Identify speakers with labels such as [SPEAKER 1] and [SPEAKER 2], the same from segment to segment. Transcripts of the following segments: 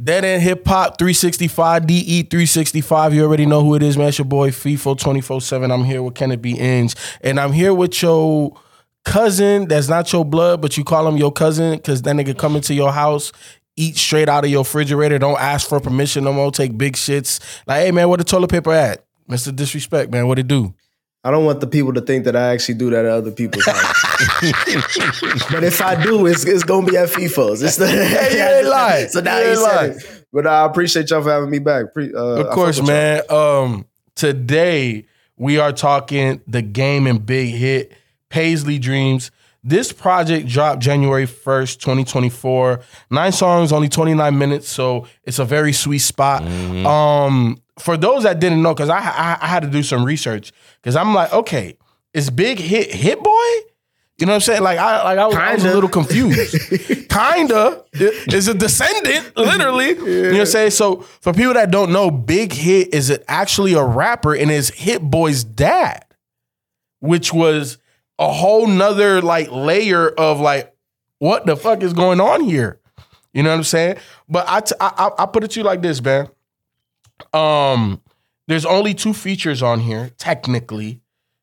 [SPEAKER 1] Dead End Hip Hop 365, DE 365. You already know who it is, man. It's your boy FIFO 24 7. I'm here with Kenneth B. Inge. And I'm here with your cousin that's not your blood, but you call him your cousin because that nigga come into your house, eat straight out of your refrigerator, don't ask for permission no more, take big shits. Like, hey, man, where the toilet paper at? Mr. Disrespect, man. What it do?
[SPEAKER 2] I don't want the people to think that I actually do that at other people's house. but if I do, it's, it's gonna be at FIFO's. It's the,
[SPEAKER 1] Hey, you ain't lying.
[SPEAKER 2] So now
[SPEAKER 1] You ain't lying.
[SPEAKER 2] it. But I appreciate y'all for having me back. Pre, uh,
[SPEAKER 1] Of course, man. Um, today we are talking the game and big hit Paisley Dreams. This project dropped January 1st, 2024. Nine songs, only 29 minutes, so it's a very sweet spot. Um, for those that didn't know, because I, I I had to do some research, because I'm like, okay, is Big Hit Hit Boy? You know what I'm saying? Like I like I was, I was a little confused. Kinda is a descendant, literally. You know what I'm saying? So for people that don't know, Big Hit is actually a rapper and is Hit Boy's dad, which was a whole nother like layer of like, what the fuck is going on here? You know what I'm saying? But I t- I, I I put it to you like this, man. Um, there's only two features on here, technically.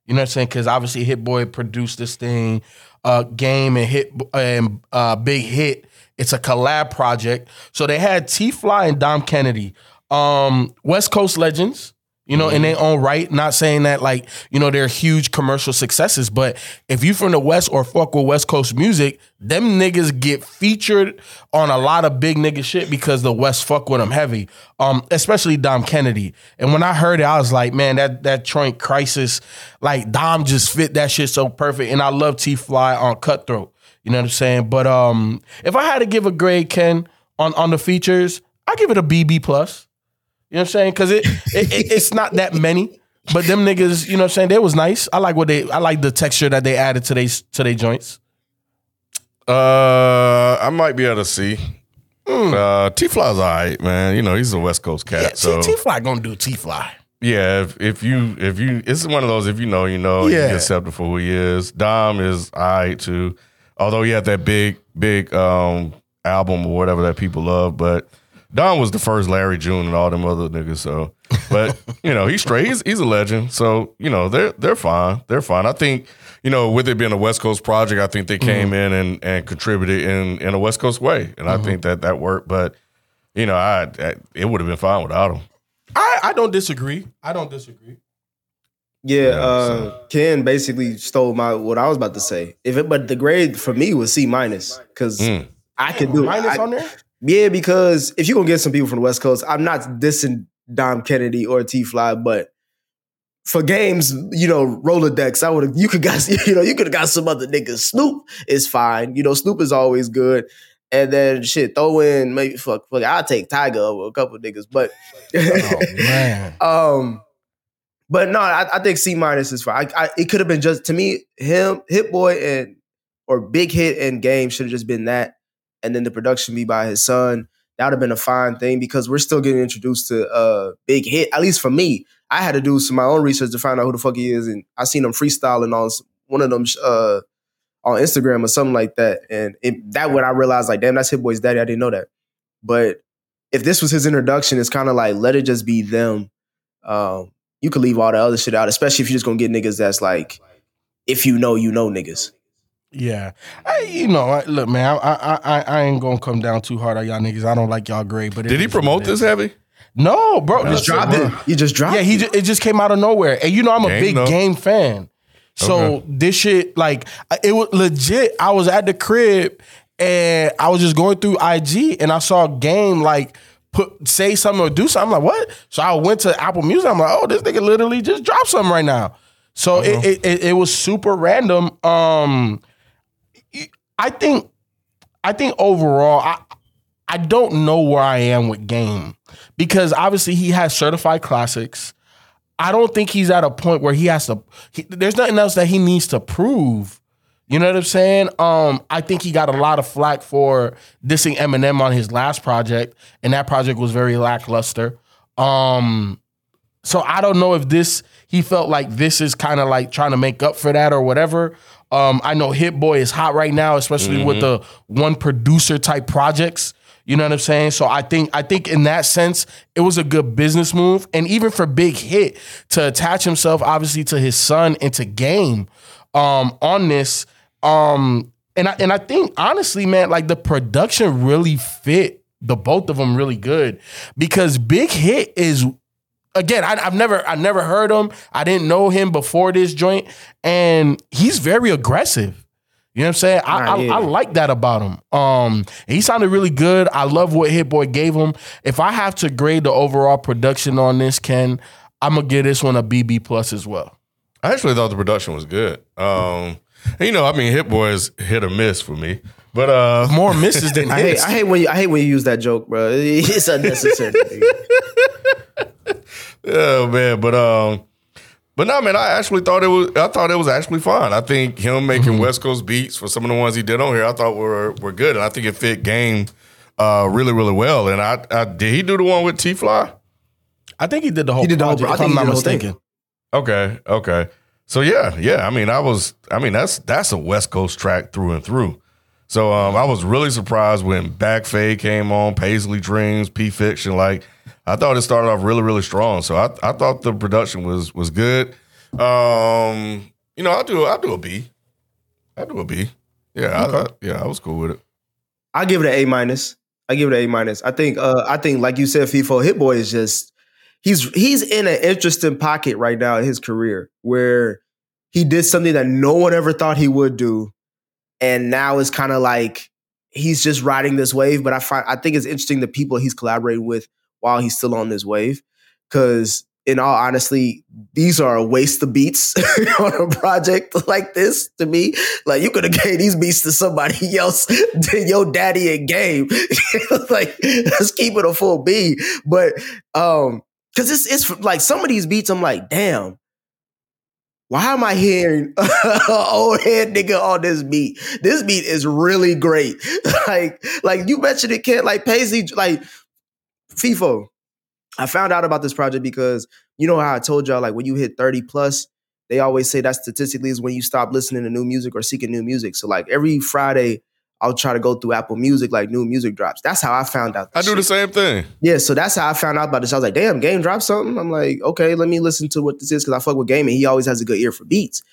[SPEAKER 1] You know what I'm saying? Because obviously, Hit Boy produced this thing, uh, Game and Hit and uh, Big Hit. It's a collab project. So they had T Fly and Dom Kennedy, um, West Coast legends. You know, in their own right. Not saying that like you know they're huge commercial successes, but if you from the West or fuck with West Coast music, them niggas get featured on a lot of big nigga shit because the West fuck with them heavy. Um, especially Dom Kennedy. And when I heard it, I was like, man, that that joint crisis, like Dom just fit that shit so perfect. And I love T Fly on Cutthroat. You know what I'm saying? But um, if I had to give a grade, Ken, on on the features, I give it a BB plus. You know what I'm saying? Because it, it, it it's not that many, but them niggas, you know what I'm saying? They was nice. I like what they I like the texture that they added to they to their joints.
[SPEAKER 3] Uh, I might be able to see. Uh, T Fly's all right, man. You know he's a West Coast cat.
[SPEAKER 1] Yeah,
[SPEAKER 3] so
[SPEAKER 1] T Fly gonna do T Fly.
[SPEAKER 3] yeah, if, if you if you, it's one of those. If you know, you know.
[SPEAKER 1] Yeah.
[SPEAKER 3] You accept it for who he is. Dom is all right too. Although he had that big big um album or whatever that people love, but Dom was the first Larry June and all them other niggas. So, but you know he's straight. He's he's a legend. So you know they're they're fine. They're fine. I think you know with it being a West Coast project, I think they came in and and contributed in in a West Coast way, and I think that that worked. But you know, I, I it would have been fine without him.
[SPEAKER 1] I, I don't disagree. I don't disagree.
[SPEAKER 2] Yeah,
[SPEAKER 3] Yeah,
[SPEAKER 2] uh,
[SPEAKER 3] so-
[SPEAKER 2] Ken basically stole my what I was about to say. If it, but the grade for me was C minus because
[SPEAKER 3] Mm.
[SPEAKER 2] I could do
[SPEAKER 1] Minus
[SPEAKER 2] I-
[SPEAKER 1] on there?
[SPEAKER 2] Yeah, because if you're gonna get some people from the West Coast, I'm not dissing Dom Kennedy or T Fly, but for games, you know, Rolodex, I would have you could got you know, you could have got some other niggas. Snoop is fine. You know, Snoop is always good. And then shit, throw in maybe fuck, fuck I'll take Tyga over a couple niggas, but
[SPEAKER 1] Oh man.
[SPEAKER 2] um, but no, I, I think C minus is fine. I, I, it could have been just to me, him, Hit Boy, and or Big Hit and Game should have just been that, and then the production be by his son. That would have been a fine thing because we're still getting introduced to uh Big Hit. At least for me, I had to do some of my own research to find out who the fuck he is, and I seen him freestyling on one of them uh on Instagram or something like that, and it, that when I realized like, damn, that's Hit Boy's daddy. I didn't know that, but if this was his introduction, it's kind of like let it just be them. Um, you could leave all the other shit out, especially if you're just gonna get niggas that's like, if you know, you know niggas.
[SPEAKER 1] Yeah, I, you know, I, look, man, I, I I I ain't gonna come down too hard on y'all niggas. I don't like y'all grade, but it
[SPEAKER 3] Did he
[SPEAKER 1] is what
[SPEAKER 3] promote
[SPEAKER 1] it
[SPEAKER 3] this heavy?
[SPEAKER 1] No, bro,
[SPEAKER 2] Just dropped it. You just dropped
[SPEAKER 1] Yeah, he
[SPEAKER 2] it.
[SPEAKER 1] ju- it just came out of nowhere, and you know I'm a
[SPEAKER 3] Game,
[SPEAKER 1] big
[SPEAKER 3] though.
[SPEAKER 1] game fan. So
[SPEAKER 3] Okay.
[SPEAKER 1] this shit, like, it was legit. I was at the crib and I was just going through IG, and I saw a game like put say something or do something. I'm like, what? So I went to Apple Music. I'm like, oh, this nigga literally just dropped something right now. So it, it, it it was super random. Um, I think I think overall, I I don't know where I am with game because obviously he has certified classics. I don't think he's at a point where he has to. He, there's nothing else that he needs to prove. You know what I'm saying? Um, I think he got a lot of flack for dissing Eminem on his last project, and that project was very lackluster. Um, so I don't know if this he felt like this is kind of like trying to make up for that or whatever. Um, I know Hit Boy is hot right now, especially with the one producer type projects. You know what I'm saying? So I think I think in that sense, it was a good business move. And even for Big Hit to attach himself obviously to his son and to game um on this. Um and I and I think honestly, man, like the production really fit the both of them really good because Big Hit is again, I, I've never I never heard him. I didn't know him before this joint, and he's very aggressive. You know what I'm saying? I,
[SPEAKER 2] Nah,
[SPEAKER 1] I,
[SPEAKER 2] yeah.
[SPEAKER 1] I like that about him. Um, he sounded really good. I love what Hit Boy gave him. If I have to grade the overall production on this, Ken, I'm gonna give this one a BB plus as well.
[SPEAKER 3] I actually thought the production was good. Um, you know, I mean, Hit Boy is hit or miss for me, but uh,
[SPEAKER 1] More misses than
[SPEAKER 2] I hate,
[SPEAKER 1] hits.
[SPEAKER 2] I hate when you I hate when you use that joke, bro. It's unnecessary. nigga.
[SPEAKER 3] Yeah, man, but um, but no, man, I actually thought it was. I thought it was actually fun. I think him making
[SPEAKER 1] Mm-hmm.
[SPEAKER 3] West Coast beats for some of the ones he did on here, I thought were were good, and I think it fit game uh really really well. And I, I did he do the one with T Fly?
[SPEAKER 1] I think he did the whole
[SPEAKER 2] He did the whole-
[SPEAKER 1] project.
[SPEAKER 2] I think
[SPEAKER 1] I'm not
[SPEAKER 2] did the whole thing.
[SPEAKER 1] mistaken.
[SPEAKER 3] Okay, okay. So yeah, yeah. I mean, I was. I mean, that's that's a West Coast track through and through. So um, I was really surprised when Back Fade came on, Paisley Dreams, P Fiction. Like, I thought it started off really, really strong. So I, I thought the production was was good. Um, you know, I'll do I'll do a B. I'll do a B. Yeah, I, I, yeah, I was cool with it.
[SPEAKER 2] I give it an A minus. I give it an A minus. I think uh I think like you said, FIFO Hit Boy is just he's he's in an interesting pocket right now in his career where he did something that no one ever thought he would do. And now it's kind of like he's just riding this wave. But I find I think it's interesting the people he's collaborating with while he's still on this wave. Cause in all honesty, these are a waste of beats on a project like this to me. Like you could have gave these beats to somebody else than your daddy and game. like let's keep it a full B. But um, cause it's it's like some of these beats, I'm like, damn. Why am I hearing old head nigga on this beat? This beat is really great. like, like you mentioned it, Kent. Like Paisley, like FIFO. I found out about this project because you know how I told y'all, like when you hit 30 plus, they always say that statistically is when you stop listening to new music or seeking new music. So like every Friday, I'll try to go through Apple Music, like new music drops. That's how I found out.
[SPEAKER 3] I do the same thing.
[SPEAKER 2] Yeah, so that's how I found out about this. I was like, damn, Game dropped something. I'm like, okay, let me listen to what this is because I fuck with Game and he always has a good ear for beats.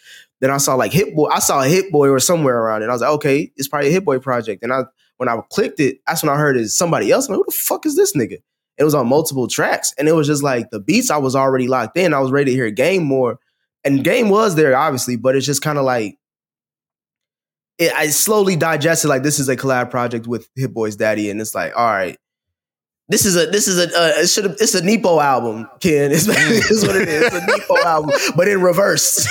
[SPEAKER 2] Then I saw like Hit Boy, I saw a Hit Boy or somewhere around it. I was like, okay, it's probably a Hit Boy project. And I when I clicked it, that's when I heard is somebody else. I'm like, who the fuck is this nigga? It was on multiple tracks. And it was just like the beats I was already locked in. I was ready to hear Game more. And Game was there, obviously, but it's just kind of like it, I slowly digested like this is a collab project with Hit Boy's daddy, and it's like, all right, this is a this is a uh, it should it's a Nepo album, Ken. It's, it's what it is. It's a Nepo album, but in reverse.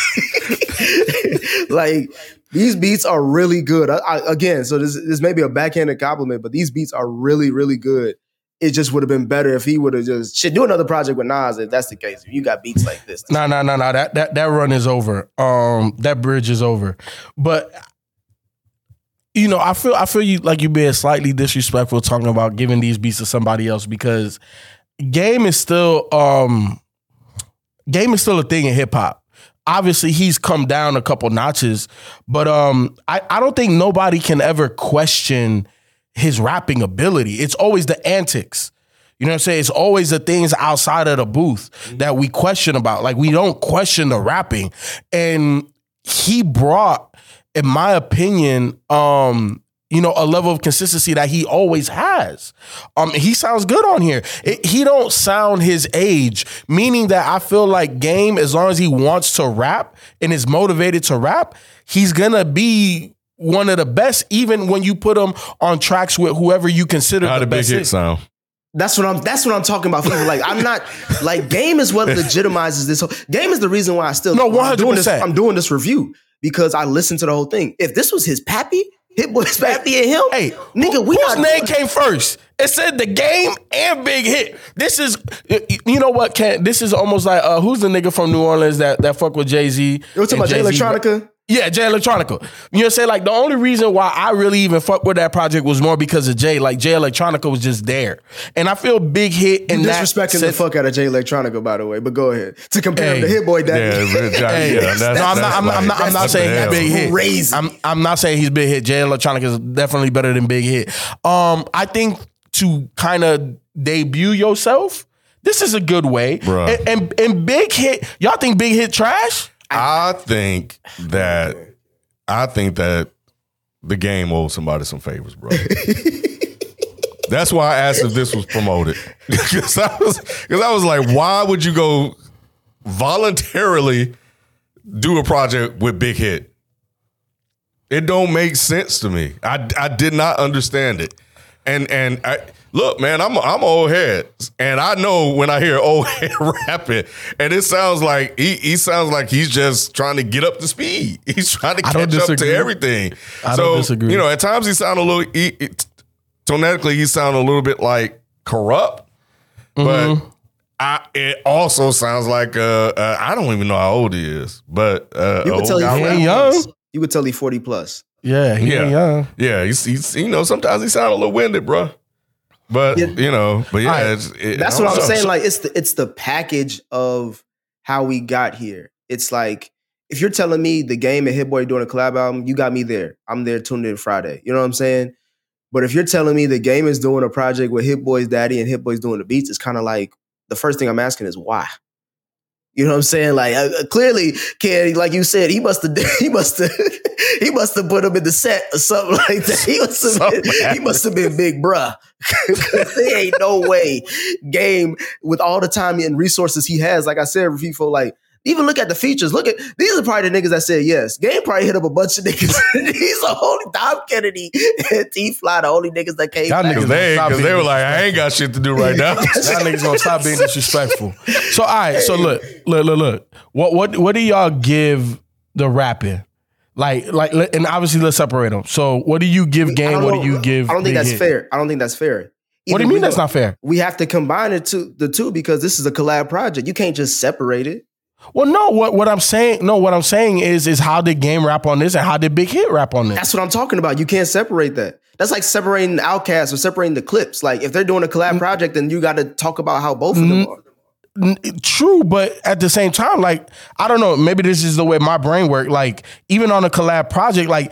[SPEAKER 2] like these beats are really good. I, I, again, so this this may be a backhanded compliment, but these beats are really really good. It just would have been better if he would have just should do another project with Nas if that's the case. If you got beats like this,
[SPEAKER 1] No, no, no, no. That that that run is over. Um, that bridge is over. But you know, I feel I feel you like you being slightly disrespectful talking about giving these beats to somebody else because game is still um game is still a thing in hip hop. Obviously, he's come down a couple notches, but um, I, I don't think nobody can ever question his rapping ability. It's always the antics. You know what I'm saying? It's always the things outside of the booth that we question about. Like we don't question the rapping. And he brought in my opinion, um, you know, a level of consistency that he always has. Um, he sounds good on here. It- he don't sound his age, meaning that I feel like Game, as long as he wants to rap and is motivated to rap, he's gonna be one of the best, even when you put him on tracks with whoever you consider
[SPEAKER 3] How
[SPEAKER 1] the
[SPEAKER 3] did Big
[SPEAKER 1] best.
[SPEAKER 3] Hit
[SPEAKER 1] hit.
[SPEAKER 3] sound?
[SPEAKER 2] That's what I'm. That's what I'm talking about. Like I'm not like game is what legitimizes this. Whole, game is the reason why I still
[SPEAKER 1] No,
[SPEAKER 2] I'm doing this.
[SPEAKER 1] 100%.
[SPEAKER 2] I'm doing this review because I listened to the whole thing. If this was his pappy, Hit Boy's pappy and him,
[SPEAKER 1] Hey,
[SPEAKER 2] nigga, we
[SPEAKER 1] whose name came first? It said the game and Big Hit. This is, you know what? Can this is almost like uh, who's the nigga from New Orleans that that fuck with Jay Z?
[SPEAKER 2] You talking about Jay Electronica?
[SPEAKER 1] Yeah, Jay Electronica. You know, what I'm saying like the only reason why I really even fuck with that project was more because of Jay. Like Jay Electronica was just there, and I feel Big Hit
[SPEAKER 2] You
[SPEAKER 1] and that
[SPEAKER 2] disrespecting the fuck out of Jay Electronica, by the way. But go ahead to compare him to Hit Boy Daddy.
[SPEAKER 3] Yeah, Johnny,
[SPEAKER 1] Hey,
[SPEAKER 3] yeah, that's,
[SPEAKER 1] no, I'm not. I'm, not- I'm not. I'm not saying he's
[SPEAKER 3] hell.
[SPEAKER 1] big hit.
[SPEAKER 2] Crazy.
[SPEAKER 1] I'm. I'm not saying he's big hit. Jay Electronica is definitely better than big hit. Um, I think to kind of debut yourself, this is a good way.
[SPEAKER 3] Bruh.
[SPEAKER 1] And, and and big hit. Y'all think big hit trash?
[SPEAKER 3] I think that I think that the game owes somebody some favors, bro. That's why I asked if this was promoted because I was because I was like, why would you go voluntarily do a project with Big Hit? It don't make sense to me. I, I did not understand it. And and I look, man, I'm I'm old head, and I know when I hear old head rapping, and it sounds like he he sounds like he's just trying to get up to speed. He's trying to catch up to everything.
[SPEAKER 1] I
[SPEAKER 3] so
[SPEAKER 1] don't disagree.
[SPEAKER 3] you know, at times he sound a little he, it, tonetically he sound a little bit like Kurupt,
[SPEAKER 1] Mm-hmm.
[SPEAKER 3] but. I, it also sounds like uh, uh, I don't even know how old he is, but uh,
[SPEAKER 2] You
[SPEAKER 3] a
[SPEAKER 2] would tell he
[SPEAKER 1] He ain't
[SPEAKER 2] 40
[SPEAKER 1] young.
[SPEAKER 2] plus. You would tell he 40 plus.
[SPEAKER 1] Yeah, he
[SPEAKER 3] Yeah.
[SPEAKER 1] ain't young.
[SPEAKER 3] Yeah, he's, he's you know sometimes he sound a little winded, bro. But
[SPEAKER 2] Yeah.
[SPEAKER 3] you know, but yeah,
[SPEAKER 1] Alright.
[SPEAKER 3] it's, it,
[SPEAKER 2] That's what I'm
[SPEAKER 3] know.
[SPEAKER 2] saying. Like it's the it's the package of how we got here. It's like if you're telling me the game and Hit Boy doing a collab album, you got me there. I'm there tuned in Friday. You know what I'm saying? But if you're telling me the game is doing a project with Hit Boy's daddy and Hit Boy's doing the beats, it's kind of like the first thing I'm asking is why. You know what I'm saying? Like uh, clearly, Ken, like you said, he must have he must have he must have put him in the set or something like that. He must have been, he must have been big bruh. there ain't no way game with all the time and resources he has. Like I said, FIFO, like even look at the features. Look at these are probably the niggas that said yes. Game probably hit up a bunch of niggas. these are only Dom Kennedy and T Fly, the only niggas that came
[SPEAKER 1] Y'all
[SPEAKER 2] back.
[SPEAKER 1] niggas
[SPEAKER 3] they,
[SPEAKER 1] Stop
[SPEAKER 3] cause they were like, I ain't got shit to do right now.
[SPEAKER 1] Y'all niggas gonna stop being disrespectful. So all right, so look, look, look, look. What what what do y'all give the rapping? Like like and obviously let's separate them. So what do you give game? What do you give?
[SPEAKER 2] I don't think that's
[SPEAKER 1] Hit?
[SPEAKER 2] fair. I don't think that's fair.
[SPEAKER 1] What do you mean that's not fair?
[SPEAKER 2] We have to combine it to the two because this is a collab project. You can't just separate it.
[SPEAKER 1] Well, no. What what I'm saying? No, what I'm saying is is how did game rap on this and how did Big Hit rap on this?
[SPEAKER 2] That's what I'm talking about. You can't separate that. That's like separating OutKast or separating the Clipse. Like if they're doing a
[SPEAKER 1] Mm.
[SPEAKER 2] collab project, then you got to talk about how both of them are.
[SPEAKER 1] True, but at the same time, like I don't know, maybe this is the way my brain work. Like even on a collab project, like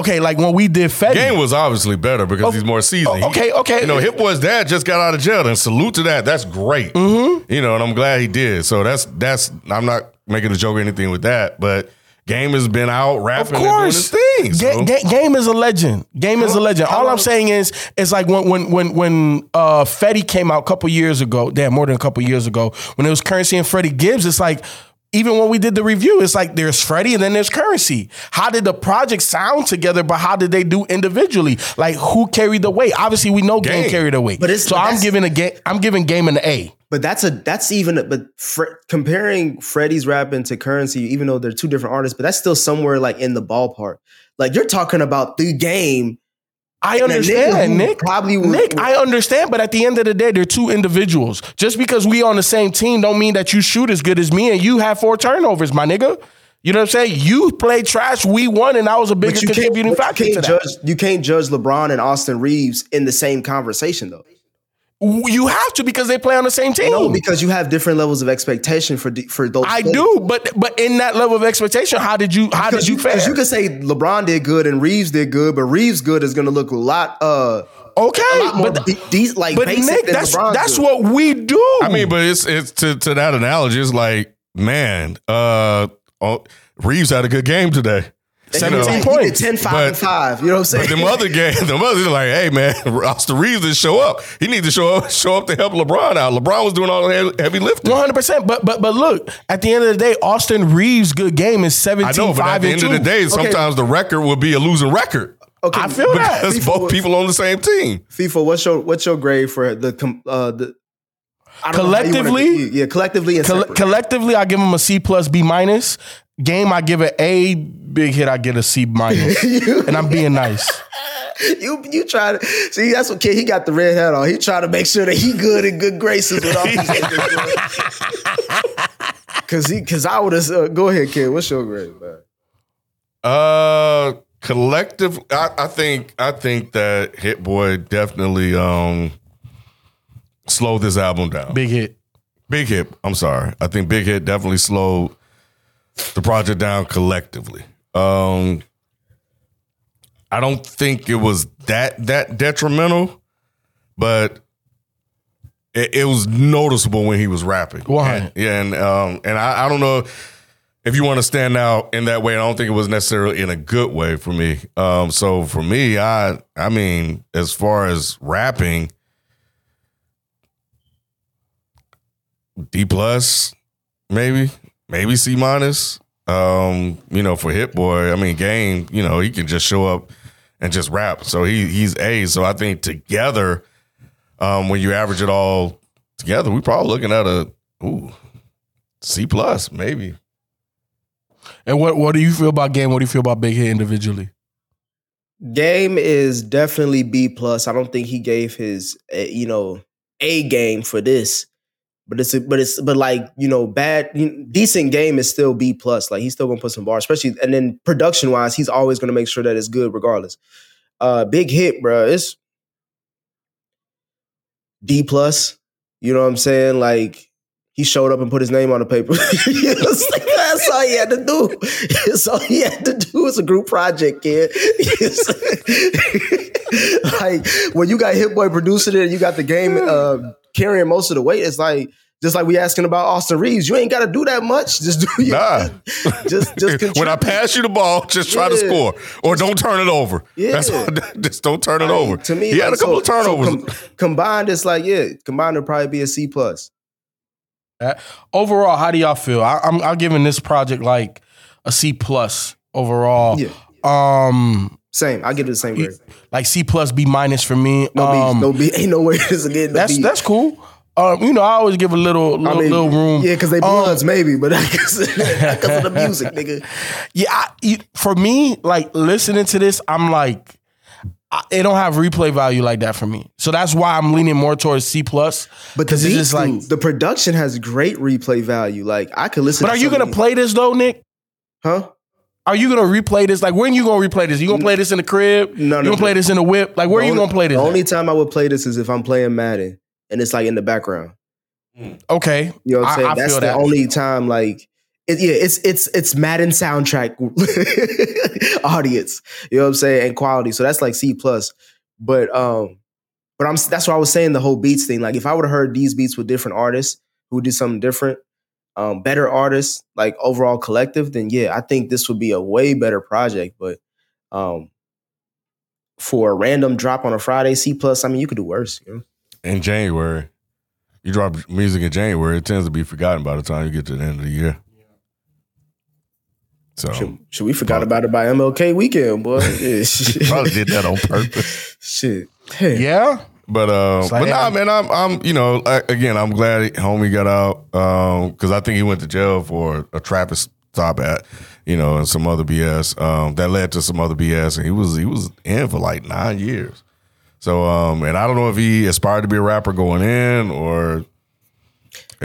[SPEAKER 1] okay, like when we did Fetti,
[SPEAKER 3] Game was obviously better because he's more seasoned.
[SPEAKER 1] oh, okay, okay.
[SPEAKER 3] You know, Hit Boy's dad just got out of jail, and salute to that. That's great.
[SPEAKER 1] Mm-hmm.
[SPEAKER 3] You know, and I'm glad he did. So that's that's. I'm not making a joke or anything with that, but Game has been out
[SPEAKER 1] Of
[SPEAKER 3] rapping and doing
[SPEAKER 1] course,
[SPEAKER 3] his thing.
[SPEAKER 1] Ga- ga- game is a legend. Game is a legend. All I'm saying is, it's like when when when when uh, Fetti came out a couple years ago. Damn, more than a couple years ago, when it was Curren$y and Freddie Gibbs. It's like even when we did the review, it's like there's Freddie and then there's Curren$y. How did the project sound together? But how did they do individually? Like who carried the weight? Obviously, we know Game,
[SPEAKER 3] Game.
[SPEAKER 1] carried the weight.
[SPEAKER 2] But it's-
[SPEAKER 1] so
[SPEAKER 2] but
[SPEAKER 1] I'm giving a game. I'm giving Game an A.
[SPEAKER 2] But that's a that's even but Fre- comparing Freddie's rapping to Curren$y, even though they're two different artists, but that's still somewhere like in the ballpark. Like you're talking about the game.
[SPEAKER 1] I
[SPEAKER 2] and a nigga
[SPEAKER 1] understand, Nick.
[SPEAKER 2] Probably would,
[SPEAKER 1] Nick, I understand, but at the end of the day, they're two individuals. Just because we on the same team don't mean that you shoot as good as me and you have four turnovers, my nigga. You know what I'm saying? You played trash, we won, and I was a bigger
[SPEAKER 2] but you can't,
[SPEAKER 1] contributing factor
[SPEAKER 2] you can't judge. You can't judge LeBron and Austin Reaves in the same conversation though.
[SPEAKER 1] You have to because they play on the same team.
[SPEAKER 2] No, because you have different levels of expectation for the- for those.
[SPEAKER 1] I
[SPEAKER 2] players.
[SPEAKER 1] do, but but in that level of expectation, how did you how did
[SPEAKER 2] Because
[SPEAKER 1] you
[SPEAKER 2] you,
[SPEAKER 1] fare?
[SPEAKER 2] 'cause you could say LeBron did good and Reaves did good, but Reaves good is going to look a lot, uh,
[SPEAKER 1] okay,
[SPEAKER 2] a lot more
[SPEAKER 1] but
[SPEAKER 2] de- these like
[SPEAKER 1] but
[SPEAKER 2] basic
[SPEAKER 1] Nick,
[SPEAKER 2] than
[SPEAKER 1] that's
[SPEAKER 2] LeBron
[SPEAKER 1] that's
[SPEAKER 2] good.
[SPEAKER 1] what we do.
[SPEAKER 3] I mean, but it's it's to to that analogy. It's like, man, uh, oh, Reaves had a good game today.
[SPEAKER 1] 17
[SPEAKER 2] He did
[SPEAKER 1] points.
[SPEAKER 2] 10, 5,
[SPEAKER 3] But-
[SPEAKER 2] and 5. You know what I'm saying?
[SPEAKER 3] But them other games, them others are like, hey man, Austin Reaves didn't show up. He needs to show up, show up to help LeBron out. LeBron was doing all the heavy- heavy lifting.
[SPEAKER 1] One hundred percent. But but but look, at the end of the day, Austin Reaves' good game is 17,
[SPEAKER 3] I know, but at the end
[SPEAKER 1] 2.
[SPEAKER 3] of the day, sometimes the record will be a losing record
[SPEAKER 2] okay,
[SPEAKER 1] I feel that.
[SPEAKER 3] because
[SPEAKER 2] FIFA-
[SPEAKER 3] both people on the same team.
[SPEAKER 2] FIFO, what's your what's your grade for the uh the I don't know how you wanna-
[SPEAKER 1] Collectively?
[SPEAKER 2] yeah, collectively and
[SPEAKER 1] Coll- collectively, I give him a C plus B minus. Game, I give it A. Big hit, I get a C minus. and I'm being nice.
[SPEAKER 2] you you try to see that's what kid he got the red hat on. He trying to make sure that he good in good graces with all these niggas. Cause he cause I would have uh, go ahead, kid. What's your grade, man?
[SPEAKER 3] Uh, collective. I, I think. I think that Hit Boy definitely um slowed this album down.
[SPEAKER 1] Big hit.
[SPEAKER 3] Big Hit. I'm sorry. I think Big Hit definitely slowed the project down collectively. Um, I don't think it was that that detrimental, but it, it was noticeable when he was rapping.
[SPEAKER 1] Why?
[SPEAKER 3] And- yeah, and um, and I, I don't know if you want to stand out in that way. I don't think it was necessarily in a good way for me. Um, so for me, I I mean, as far as rapping, D plus, maybe, maybe C minus. Um, you know, for Hit Boy, I mean, game, you know, he can just show up and just rap. So he he's A. So I think together, um, when you average it all together, we probably looking at a ooh C plus, maybe.
[SPEAKER 1] And what what do you feel about game? What do you feel about Big Hit individually?
[SPEAKER 2] Game is definitely B plus. I don't think he gave his uh, you know A game for this, but it's a, but it's but like you know bad you know, decent game is still B plus. Like he's still gonna put some bars, especially and then production wise, he's always gonna make sure that it's good regardless. Uh, big hit, bro. It's D plus. You know what I'm saying? Like he showed up and put his name on the paper. Like, that's all he had to do. That's all he had to do. It's a group project, kid. Like when you got Hit Boy producing it, and you got the game uh, carrying most of the weight. It's like just like we asking about Austin Reaves. You ain't got to do that much. Just do your,
[SPEAKER 3] Nah.
[SPEAKER 2] just just
[SPEAKER 3] when I pass you the ball, just try to score or don't turn it over.
[SPEAKER 2] Yeah.
[SPEAKER 3] That's what, just don't turn it
[SPEAKER 2] Like,
[SPEAKER 3] over.
[SPEAKER 2] To me,
[SPEAKER 3] he had a couple
[SPEAKER 2] so-
[SPEAKER 3] of
[SPEAKER 2] so
[SPEAKER 3] turnovers.
[SPEAKER 2] com- combined, it's like yeah, combined would probably be a C plus.
[SPEAKER 1] Uh, Overall, how do y'all feel? I, I'm I'm giving this project like a C plus overall.
[SPEAKER 2] Yeah.
[SPEAKER 1] Um,
[SPEAKER 2] Same. I give it the same grade.
[SPEAKER 1] like C plus B minus for me.
[SPEAKER 2] No
[SPEAKER 1] um,
[SPEAKER 2] beef. No beef. Ain't no way this again. No
[SPEAKER 1] that's
[SPEAKER 2] beef.
[SPEAKER 1] that's cool. Um, you know, I always give a little
[SPEAKER 2] I
[SPEAKER 1] little,
[SPEAKER 2] mean,
[SPEAKER 1] little room.
[SPEAKER 2] Yeah, because they
[SPEAKER 1] Um,
[SPEAKER 2] bloods maybe, but because of the music, nigga.
[SPEAKER 1] Yeah, I, for me, like listening to this, I'm like, I, it don't have replay value like that for me. So that's why I'm leaning more towards C plus.
[SPEAKER 2] But
[SPEAKER 1] because it's just like.
[SPEAKER 2] the production has great replay value. Like I could listen.
[SPEAKER 1] But are you gonna play this though, Nick?
[SPEAKER 2] Huh?
[SPEAKER 1] Are you gonna replay this? Like, when you gonna replay this? You gonna play this in the crib?
[SPEAKER 2] No,
[SPEAKER 1] You
[SPEAKER 2] no,
[SPEAKER 1] gonna play this in the whip? Like, where
[SPEAKER 2] The
[SPEAKER 1] you
[SPEAKER 2] only-
[SPEAKER 1] gonna play this?
[SPEAKER 2] The
[SPEAKER 1] at?
[SPEAKER 2] only time I would play this is if I'm playing Madden and it's like in the background.
[SPEAKER 1] okay,
[SPEAKER 2] You know what I'm
[SPEAKER 1] I-
[SPEAKER 2] saying?
[SPEAKER 1] I
[SPEAKER 2] That's the
[SPEAKER 1] that.
[SPEAKER 2] only time like it, yeah, it's it's it's Madden soundtrack audience. You know what I'm saying? And quality. So that's like C plus. But um but I'm that's why I was saying the whole beats thing. Like if I would have heard these beats with different artists who did something different, um, better artists, like overall collective, then yeah, I think this would be a way better project. But um for a random drop on a Friday, C plus, I mean you could do worse, you know?
[SPEAKER 3] in January. You drop music in January, it tends to be forgotten by the time you get to the end of the year. So
[SPEAKER 2] Should, should we forgot about it by MLK weekend, boy? Yeah,
[SPEAKER 3] probably did that on purpose.
[SPEAKER 2] Shit.
[SPEAKER 1] Yeah.
[SPEAKER 3] But uh,
[SPEAKER 1] like,
[SPEAKER 3] but nah, man, I'm I'm you know I, again I'm glad homie got out because I think he went to jail for a traffic stop at you know and some other BS um, that led to some other BS and he was he was in for like nine years. So um, and I don't know if he aspired to be a rapper going in or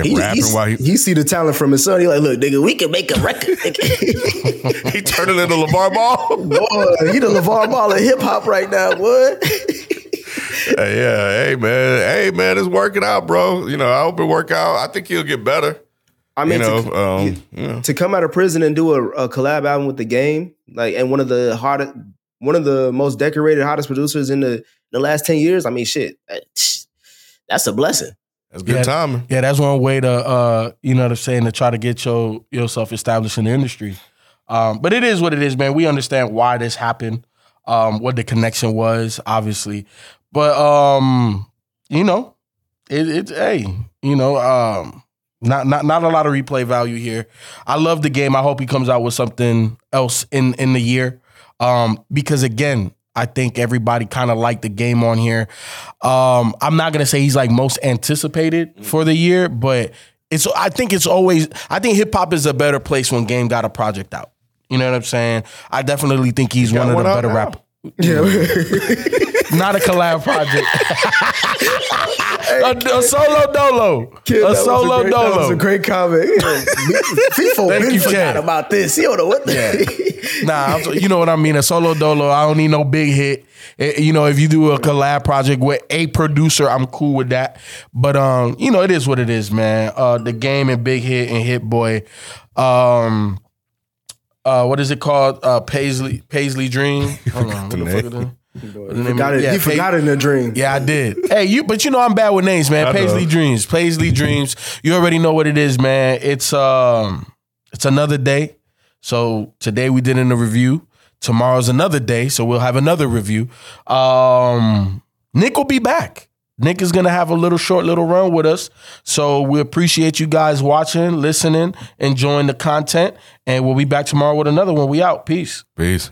[SPEAKER 2] He,
[SPEAKER 3] rapping
[SPEAKER 2] he's-
[SPEAKER 3] while he
[SPEAKER 2] he see the talent from his son. He like, look, nigga, we can make a record.
[SPEAKER 3] he turning into LeVar Ball.
[SPEAKER 2] boy, he the LeVar Ball of hip hop right now, boy.
[SPEAKER 3] Hey, yeah, hey man, hey man, it's working out, bro. You know, I hope it work out. I think he'll get better.
[SPEAKER 2] I mean,
[SPEAKER 3] you know,
[SPEAKER 2] to,
[SPEAKER 3] um, you know.
[SPEAKER 2] to come out of prison and do a, a collab album with the game, like, and one of the hottest, one of the most decorated, hottest producers in the the last ten years. I mean, shit, that's a blessing.
[SPEAKER 3] That's good
[SPEAKER 1] Yeah.
[SPEAKER 3] timing.
[SPEAKER 1] Yeah, that's one way to uh, you know what I'm saying, to try to get your yourself established in the industry. Um, but it is what it is, man. We understand why this happened, um, what the connection was, obviously. But um, you know, it, it's hey, you know, um, not not not a lot of replay value here. I love the game. I hope he comes out with something else in in the year. Um, because again, I think everybody kind of liked the game on here. Um, I'm not gonna say he's like most anticipated for the year, but it's I think it's always I think hip hop is a better place when Game got a project out. You know what I'm saying? I definitely think he's one of the better
[SPEAKER 3] now.
[SPEAKER 1] rappers. Not a collab project. a, a solo dolo.
[SPEAKER 2] Kid,
[SPEAKER 1] a
[SPEAKER 2] that was
[SPEAKER 1] solo
[SPEAKER 2] dolo. That was a great comment. FIFO
[SPEAKER 1] Thank
[SPEAKER 2] been
[SPEAKER 1] you,
[SPEAKER 2] forgot
[SPEAKER 1] Ken.
[SPEAKER 2] about this. He don't know what the
[SPEAKER 1] Nah, I'm you know what I mean. A solo dolo. I don't need no big hit. Eh, You know, if you do a collab project with a producer, I'm cool with that. But um, you know, it is what it is, man. Uh, the game and Big Hit and Hit Boy. Um, uh, what is it called? Uh, Paisley Paisley Dream. Hold on, what the fuck is that? What the
[SPEAKER 2] Forgot it.
[SPEAKER 1] yeah,
[SPEAKER 2] he
[SPEAKER 1] Pa-
[SPEAKER 2] forgot it in a dream.
[SPEAKER 1] Yeah, I did. hey, you, but you know I'm bad with names, man.
[SPEAKER 3] I know.
[SPEAKER 1] Paisley Dreams, Paisley Dreams. You already know what it is, man. It's um, it's another day. So today we did in a review. Tomorrow's another day, so we'll have another review. Um, Nick will be back. Nick is gonna have a little short little run with us. So we appreciate you guys watching, listening, enjoying the content, and we'll be back tomorrow with another one. We out. Peace.
[SPEAKER 3] Peace.